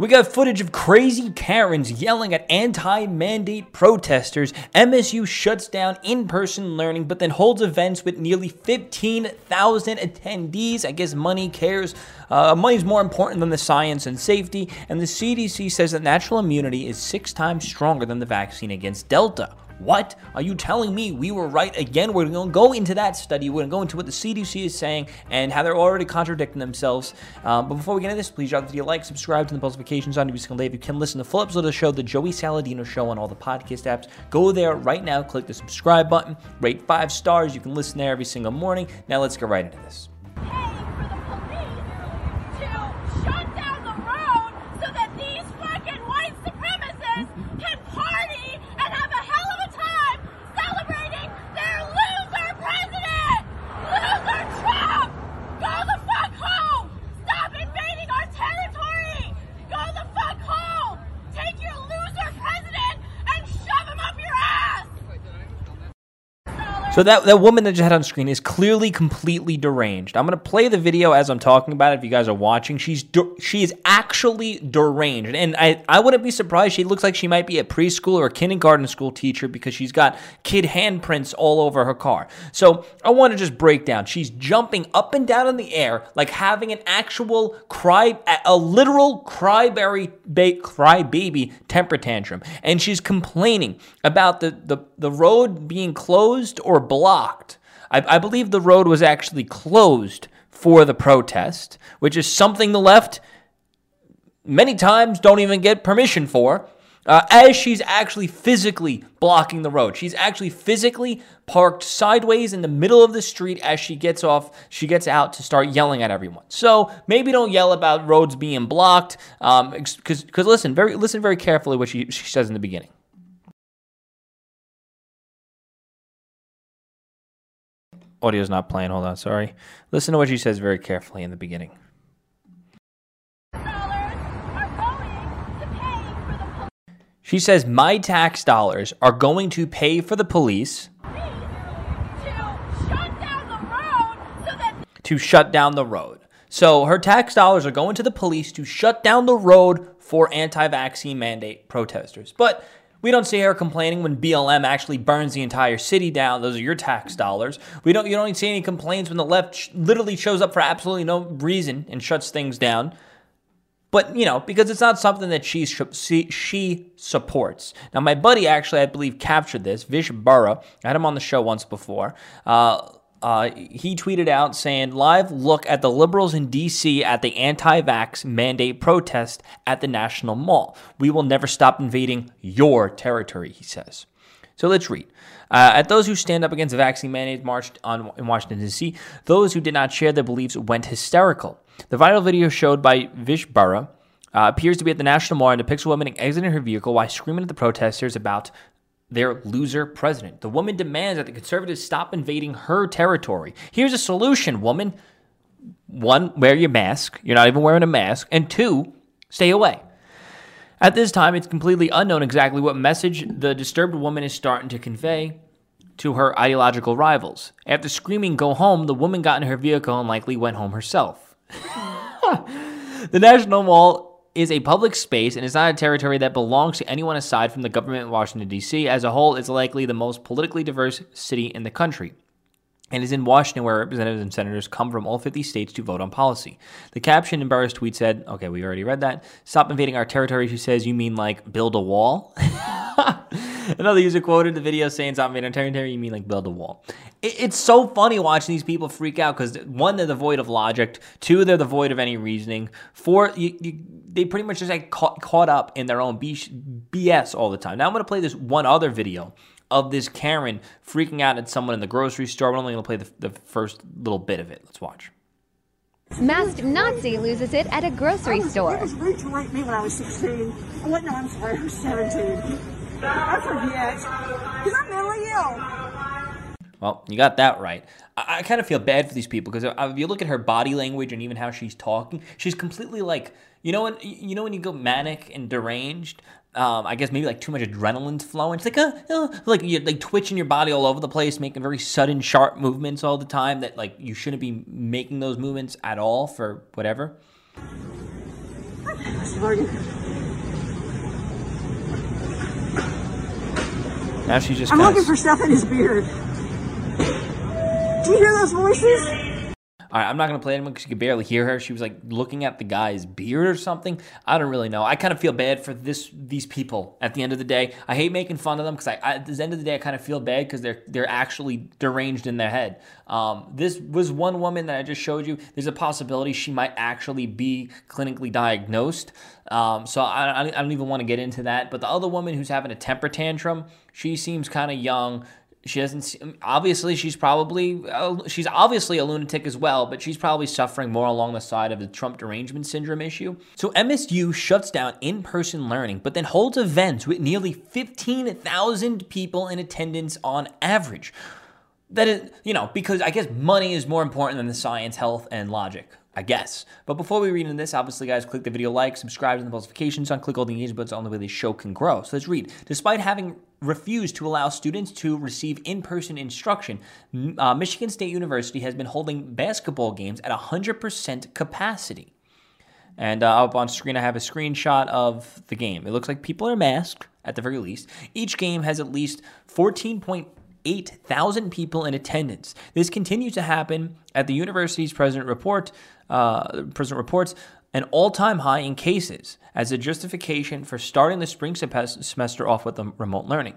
We got footage of crazy Karens yelling at anti mandate protesters. MSU shuts down in person learning, but then holds events with nearly 15,000 attendees. I guess money cares. Uh, money's more important than the science and safety. And the CDC says that natural immunity is six times stronger than the vaccine against Delta. What? Are you telling me we were right again? We're going to go into that study. We're going to go into what the CDC is saying and how they're already contradicting themselves. Um, but before we get into this, please drop the video, like, subscribe to the notifications on every single day. If you can listen to full episodes of the show, The Joey Saladino Show on all the podcast apps, go there right now, click the subscribe button, rate five stars. You can listen there every single morning. Now let's get right into this. So that, that woman that just had on screen is clearly completely deranged. I'm gonna play the video as I'm talking about it. If you guys are watching, she's she is actually deranged, and I I wouldn't be surprised. She looks like she might be a preschool or a kindergarten school teacher because she's got kid handprints all over her car. So I want to just break down. She's jumping up and down in the air like having an actual cry, a literal cryberry ba- cry baby temper tantrum, and she's complaining about the the the road being closed or were blocked. I, I believe the road was actually closed for the protest, which is something the left many times don't even get permission for. Uh, as she's actually physically blocking the road. She's actually physically parked sideways in the middle of the street as she gets off, she gets out to start yelling at everyone. So maybe don't yell about roads being blocked, because um, because listen very listen very carefully what she, she says in the beginning. Audio's not playing. Hold on, sorry. Listen to what she says very carefully in the beginning. She says, My tax dollars are going to pay for the police to shut down the road. So her tax dollars are going to the police to shut down the road for anti vaccine mandate protesters. But we don't see her complaining when BLM actually burns the entire city down. Those are your tax dollars. We don't. You don't see any complaints when the left sh- literally shows up for absolutely no reason and shuts things down. But you know, because it's not something that she she, supports. Now, my buddy actually, I believe, captured this. Vish Burra. I had him on the show once before. Uh, uh, he tweeted out saying, Live look at the liberals in DC at the anti vax mandate protest at the National Mall. We will never stop invading your territory, he says. So let's read. Uh, at those who stand up against vaccine mandate marched on, in Washington, D.C., those who did not share their beliefs went hysterical. The viral video showed by Vish uh, appears to be at the National Mall and depicts a woman exiting her vehicle while screaming at the protesters about their loser president. The woman demands that the conservatives stop invading her territory. Here's a solution, woman. One, wear your mask. You're not even wearing a mask. And two, stay away. At this time, it's completely unknown exactly what message the disturbed woman is starting to convey to her ideological rivals. After screaming, go home, the woman got in her vehicle and likely went home herself. the National Mall is a public space and is not a territory that belongs to anyone aside from the government in Washington, D.C. As a whole, it's likely the most politically diverse city in the country and is in Washington where representatives and senators come from all 50 states to vote on policy. The caption in Burra's tweet said, okay, we already read that. Stop invading our territory, she says, you mean like build a wall? Another user quoted the video saying, stop invading our territory, you mean like build a wall. It, it's so funny watching these people freak out because one, they're devoid of logic. Two, they're devoid of any reasoning. Four, you, you, they pretty much just get caught, caught up in their own BS all the time. Now I'm going to play this one other video of this Karen freaking out at someone in the grocery store. We're only going to play the, the first little bit of it. Let's watch. Masked Nazi loses it at a grocery was, store. It was rude to rape me when I was 16. I wasn't, I'm sorry, I was 17. I forget. Because I'm mentally ill. Well, you got that right. I, I kind of feel bad for these people because if you look at her body language and even how she's talking, she's completely like you know when you know when you go manic and deranged. Um, I guess maybe like too much adrenaline's flowing. It's like uh, uh, like you're like twitching your body all over the place, making very sudden, sharp movements all the time. That like you shouldn't be making those movements at all for whatever. Now just I'm looking for stuff in his beard. Do you hear those voices? All right, I'm not gonna play it because you could barely hear her. She was like looking at the guy's beard or something. I don't really know. I kind of feel bad for this these people. At the end of the day, I hate making fun of them because I, I, at the end of the day I kind of feel bad because they're they're actually deranged in their head. Um, this was one woman that I just showed you. There's a possibility she might actually be clinically diagnosed. Um, so I, I don't even want to get into that. But the other woman who's having a temper tantrum, she seems kind of young she doesn't obviously she's probably uh, she's obviously a lunatic as well but she's probably suffering more along the side of the trump derangement syndrome issue. So msu shuts down in-person learning but then holds events with nearly 15000 people in attendance on average that is you know because i guess money is more important than the science health and logic I guess. But before we read into this, obviously, guys, click the video like, subscribe to the notifications on, click all the engagement buttons on the way the show can grow. So let's read. Despite having refused to allow students to receive in person instruction, uh, Michigan State University has been holding basketball games at 100% capacity. And uh, up on screen, I have a screenshot of the game. It looks like people are masked, at the very least. Each game has at least 14.8 thousand people in attendance. This continues to happen at the university's president report. Uh, president reports an all-time high in cases as a justification for starting the spring semester off with remote learning.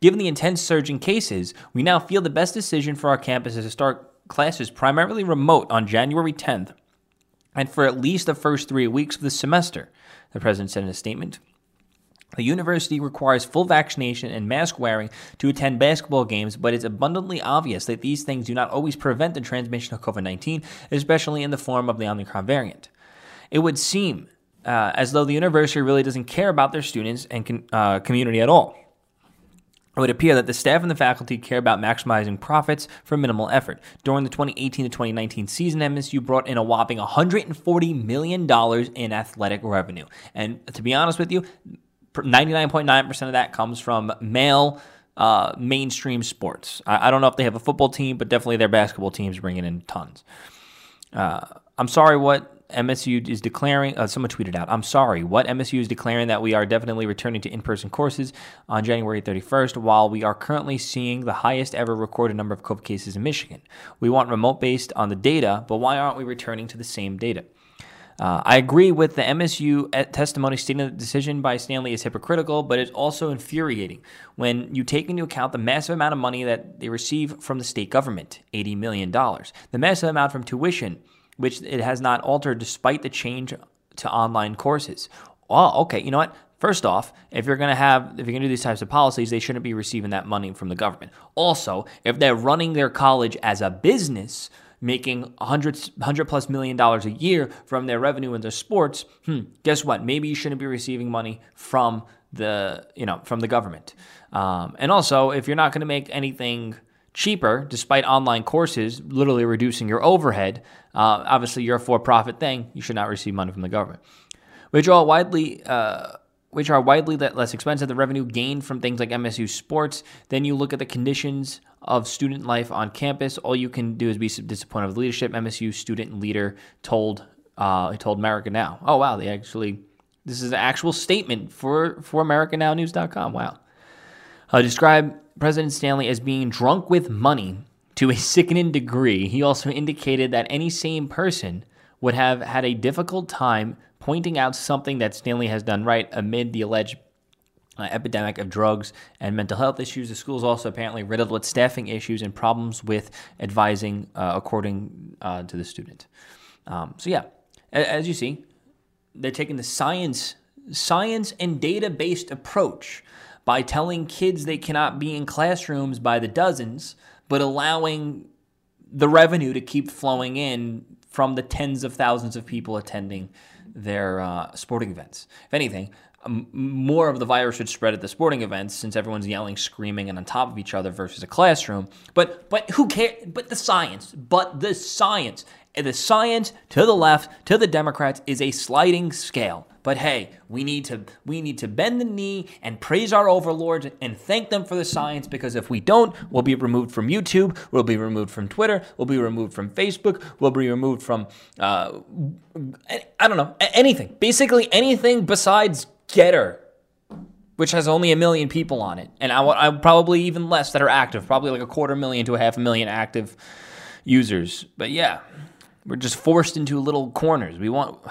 Given the intense surge in cases, we now feel the best decision for our campus is to start classes primarily remote on January 10th and for at least the first three weeks of the semester, the president said in a statement. The university requires full vaccination and mask wearing to attend basketball games, but it's abundantly obvious that these things do not always prevent the transmission of COVID 19, especially in the form of the Omicron variant. It would seem uh, as though the university really doesn't care about their students and con- uh, community at all. It would appear that the staff and the faculty care about maximizing profits for minimal effort. During the 2018 to 2019 season, MSU brought in a whopping $140 million in athletic revenue. And to be honest with you, 99.9% of that comes from male uh, mainstream sports. I, I, don't know if they have a football team, but definitely their basketball teams bringing in tons. Uh, I'm sorry, what MSU is declaring, uh, someone tweeted out, I'm sorry, what MSU is declaring that we are definitely returning to in person courses on January 31st, while we are currently seeing the highest ever recorded number of COVID cases in Michigan. We want remote based on the data, but why aren't we returning to the same data? Uh, I agree with the MSU testimony stating that the decision by Stanley is hypocritical, but it's also infuriating when you take into account the massive amount of money that they receive from the state government $80 million, the massive amount from tuition which it has not altered despite the change to online courses. Oh, okay. You know what? First off, if you're going to have, if you're going to do these types of policies, they shouldn't be receiving that money from the government. Also, if they're running their college as a business, making 100, 100 plus million dollars a year from their revenue in their sports, hmm, guess what? Maybe you shouldn't be receiving money from the, you know, from the government. Um, and also, if you're not going to make anything cheaper despite online courses literally reducing your overhead. Uh, obviously, you're a for-profit thing; you should not receive money from the government, which are widely. Uh, which are widely less expensive, the revenue gained from things like MSU sports. Then you look at the conditions of student life on campus. All you can do is be disappointed with leadership. MSU student leader told uh, told America Now. Oh wow, they actually this is an actual statement for for AmericaNowNews.com. Wow. Uh, describe President Stanley as being drunk with money to a sickening degree. He also indicated that any sane person would have had a difficult time pointing out something that Stanley has done right amid the alleged uh, epidemic of drugs and mental health issues. The school is also apparently riddled with staffing issues and problems with advising, uh, according uh, to the student. Um, so yeah, as you see, they're taking the science, science and data based approach by telling kids they cannot be in classrooms by the dozens, but allowing the revenue to keep flowing in from the tens of thousands of people attending their uh, sporting events. If anything, more of the virus should spread at the sporting events since everyone's yelling, screaming, and on top of each other versus a classroom. But but who cares? But the science. But the science. The science to the left, to the Democrats, is a sliding scale. But hey, we need to we need to bend the knee and praise our overlords and thank them for the science because if we don't, we'll be removed from YouTube, we'll be removed from Twitter, we'll be removed from Facebook, we'll be removed from uh, I don't know anything. Basically anything besides Gettr which has only a million people on it, and I, I probably even less that are active, probably like a quarter million to a half a million active users. But yeah, we're just forced into little corners. We want.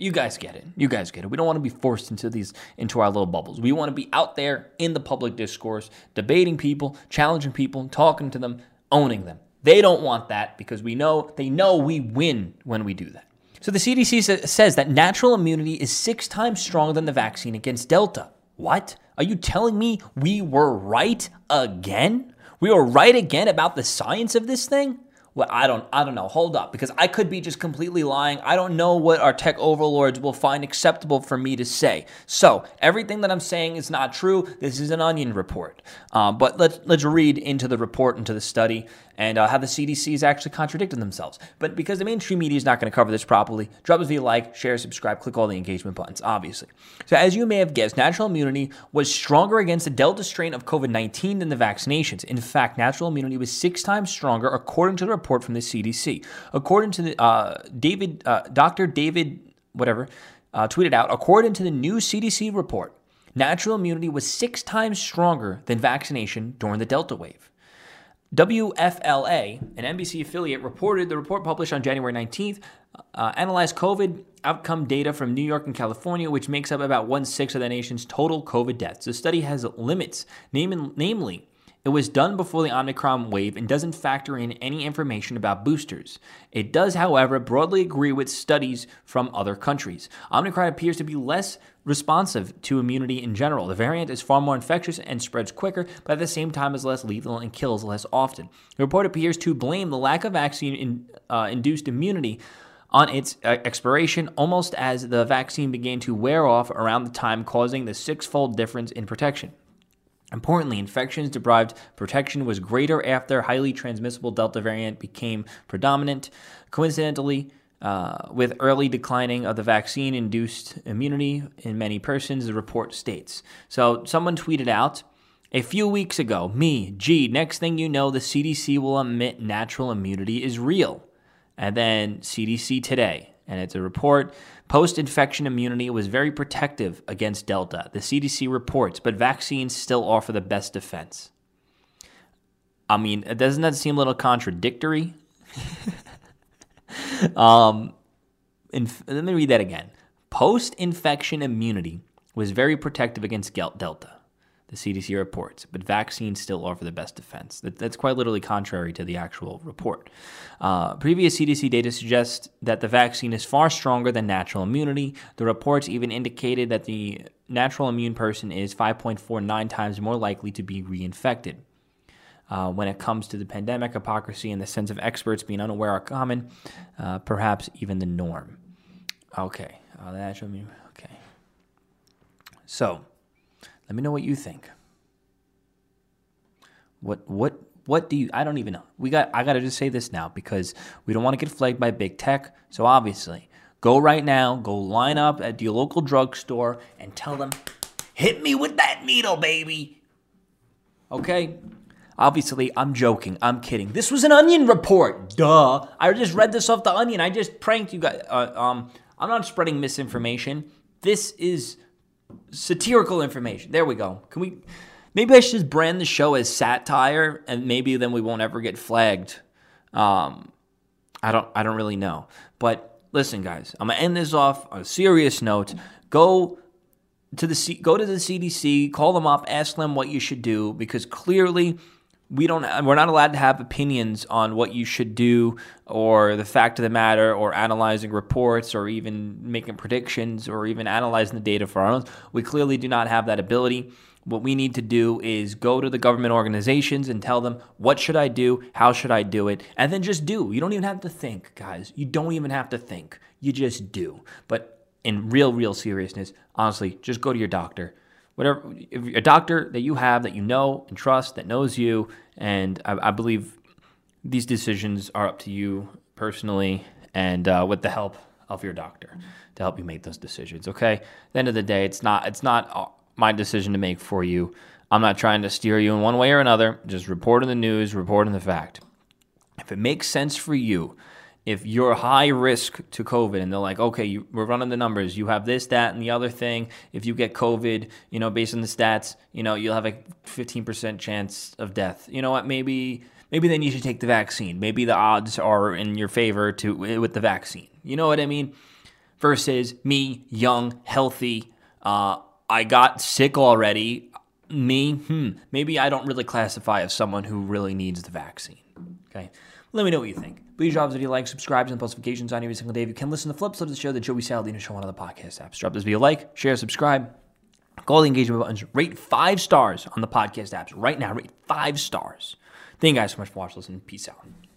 You guys get it. You guys get it. We don't want to be forced into these into our little bubbles. We want to be out there in the public discourse, debating people, challenging people, talking to them, owning them. They don't want that because we know they know we win when we do that. So the CDC says that natural immunity is 6 times stronger than the vaccine against Delta. What? Are you telling me we were right again? We were right again about the science of this thing? Well, I don't, I don't know. Hold up, because I could be just completely lying. I don't know what our tech overlords will find acceptable for me to say. So everything that I'm saying is not true. This is an onion report. Uh, but let's let's read into the report, into the study, and uh, how the CDC is actually contradicting themselves. But because the mainstream media is not going to cover this properly, drop us via like, share, subscribe, click all the engagement buttons, obviously. So, as you may have guessed, natural immunity was stronger against the Delta strain of COVID 19 than the vaccinations. In fact, natural immunity was six times stronger, according to the report from the CDC. According to the, uh, David, uh, Dr. David, whatever, uh, tweeted out, according to the new CDC report, natural immunity was six times stronger than vaccination during the Delta wave. WFLA, an NBC affiliate, reported the report published on January 19th uh, analyzed COVID outcome data from New York and California, which makes up about one sixth of the nation's total COVID deaths. The study has limits, namely, it was done before the Omicron wave and doesn't factor in any information about boosters. It does, however, broadly agree with studies from other countries. Omicron appears to be less responsive to immunity in general. The variant is far more infectious and spreads quicker, but at the same time is less lethal and kills less often. The report appears to blame the lack of vaccine in, uh, induced immunity on its uh, expiration, almost as the vaccine began to wear off around the time, causing the six fold difference in protection. Importantly, infections deprived protection was greater after highly transmissible Delta variant became predominant. Coincidentally, uh, with early declining of the vaccine induced immunity in many persons, the report states. So, someone tweeted out a few weeks ago, me, gee, next thing you know, the CDC will admit natural immunity is real. And then CDC today, and it's a report. Post infection immunity was very protective against Delta, the CDC reports, but vaccines still offer the best defense. I mean, doesn't that seem a little contradictory? um, inf- let me read that again. Post infection immunity was very protective against Delta the CDC reports, but vaccines still offer the best defense. That, that's quite literally contrary to the actual report. Uh, previous CDC data suggests that the vaccine is far stronger than natural immunity. The reports even indicated that the natural immune person is 5.49 times more likely to be reinfected. Uh, when it comes to the pandemic, hypocrisy and the sense of experts being unaware are common, uh, perhaps even the norm. Okay, uh. Okay, so let me know what you think. What what what do you I don't even know. We got I got to just say this now because we don't want to get flagged by big tech. So obviously, go right now, go line up at your local drugstore and tell them, "Hit me with that needle, baby." Okay? Obviously, I'm joking. I'm kidding. This was an onion report. Duh. I just read this off the onion. I just pranked you guys. Uh, um, I'm not spreading misinformation. This is satirical information. There we go. Can we? Maybe I should just brand the show as satire, and maybe then we won't ever get flagged. Um, I don't. I don't really know. But listen, guys, I'm gonna end this off on a serious note. Go to the C- go to the CDC, call them up, ask them what you should do because clearly we don't we're not allowed to have opinions on what you should do or the fact of the matter or analyzing reports or even making predictions or even analyzing the data for our own. We clearly do not have that ability. What we need to do is go to the government organizations and tell them what should i do? How should i do it? And then just do. You don't even have to think guys. You don't even have to think. You just do. But in real real seriousness honestly just go to your doctor whatever a doctor that you have that you know and trust that knows you and i, I believe these decisions are up to you personally and uh, with the help of your doctor to help you make those decisions. Okay. At the end of the day, it's not it's not uh, my decision to make for you. I'm not trying to steer you in one way or another. Just reporting the news, reporting the fact. If it makes sense for you, if you're high risk to COVID and they're like, okay, you, we're running the numbers, you have this, that, and the other thing. If you get COVID, you know, based on the stats, you know, you'll have a 15% chance of death. You know what? Maybe, maybe then you should take the vaccine. Maybe the odds are in your favor to with the vaccine. You know what I mean? Versus me, young, healthy. Uh, I got sick already. Me, hmm, maybe I don't really classify as someone who really needs the vaccine. Okay. Let me know what you think. Please drop this video like, subscribe, and post notifications on every single day. If you can listen to the flip side of the show, the Joey Saladino Show on other podcast apps. Drop this video like, share, subscribe. Call the engagement buttons. Rate five stars on the podcast apps right now. Rate five stars. Thank you guys so much for watching. Listen. Peace out.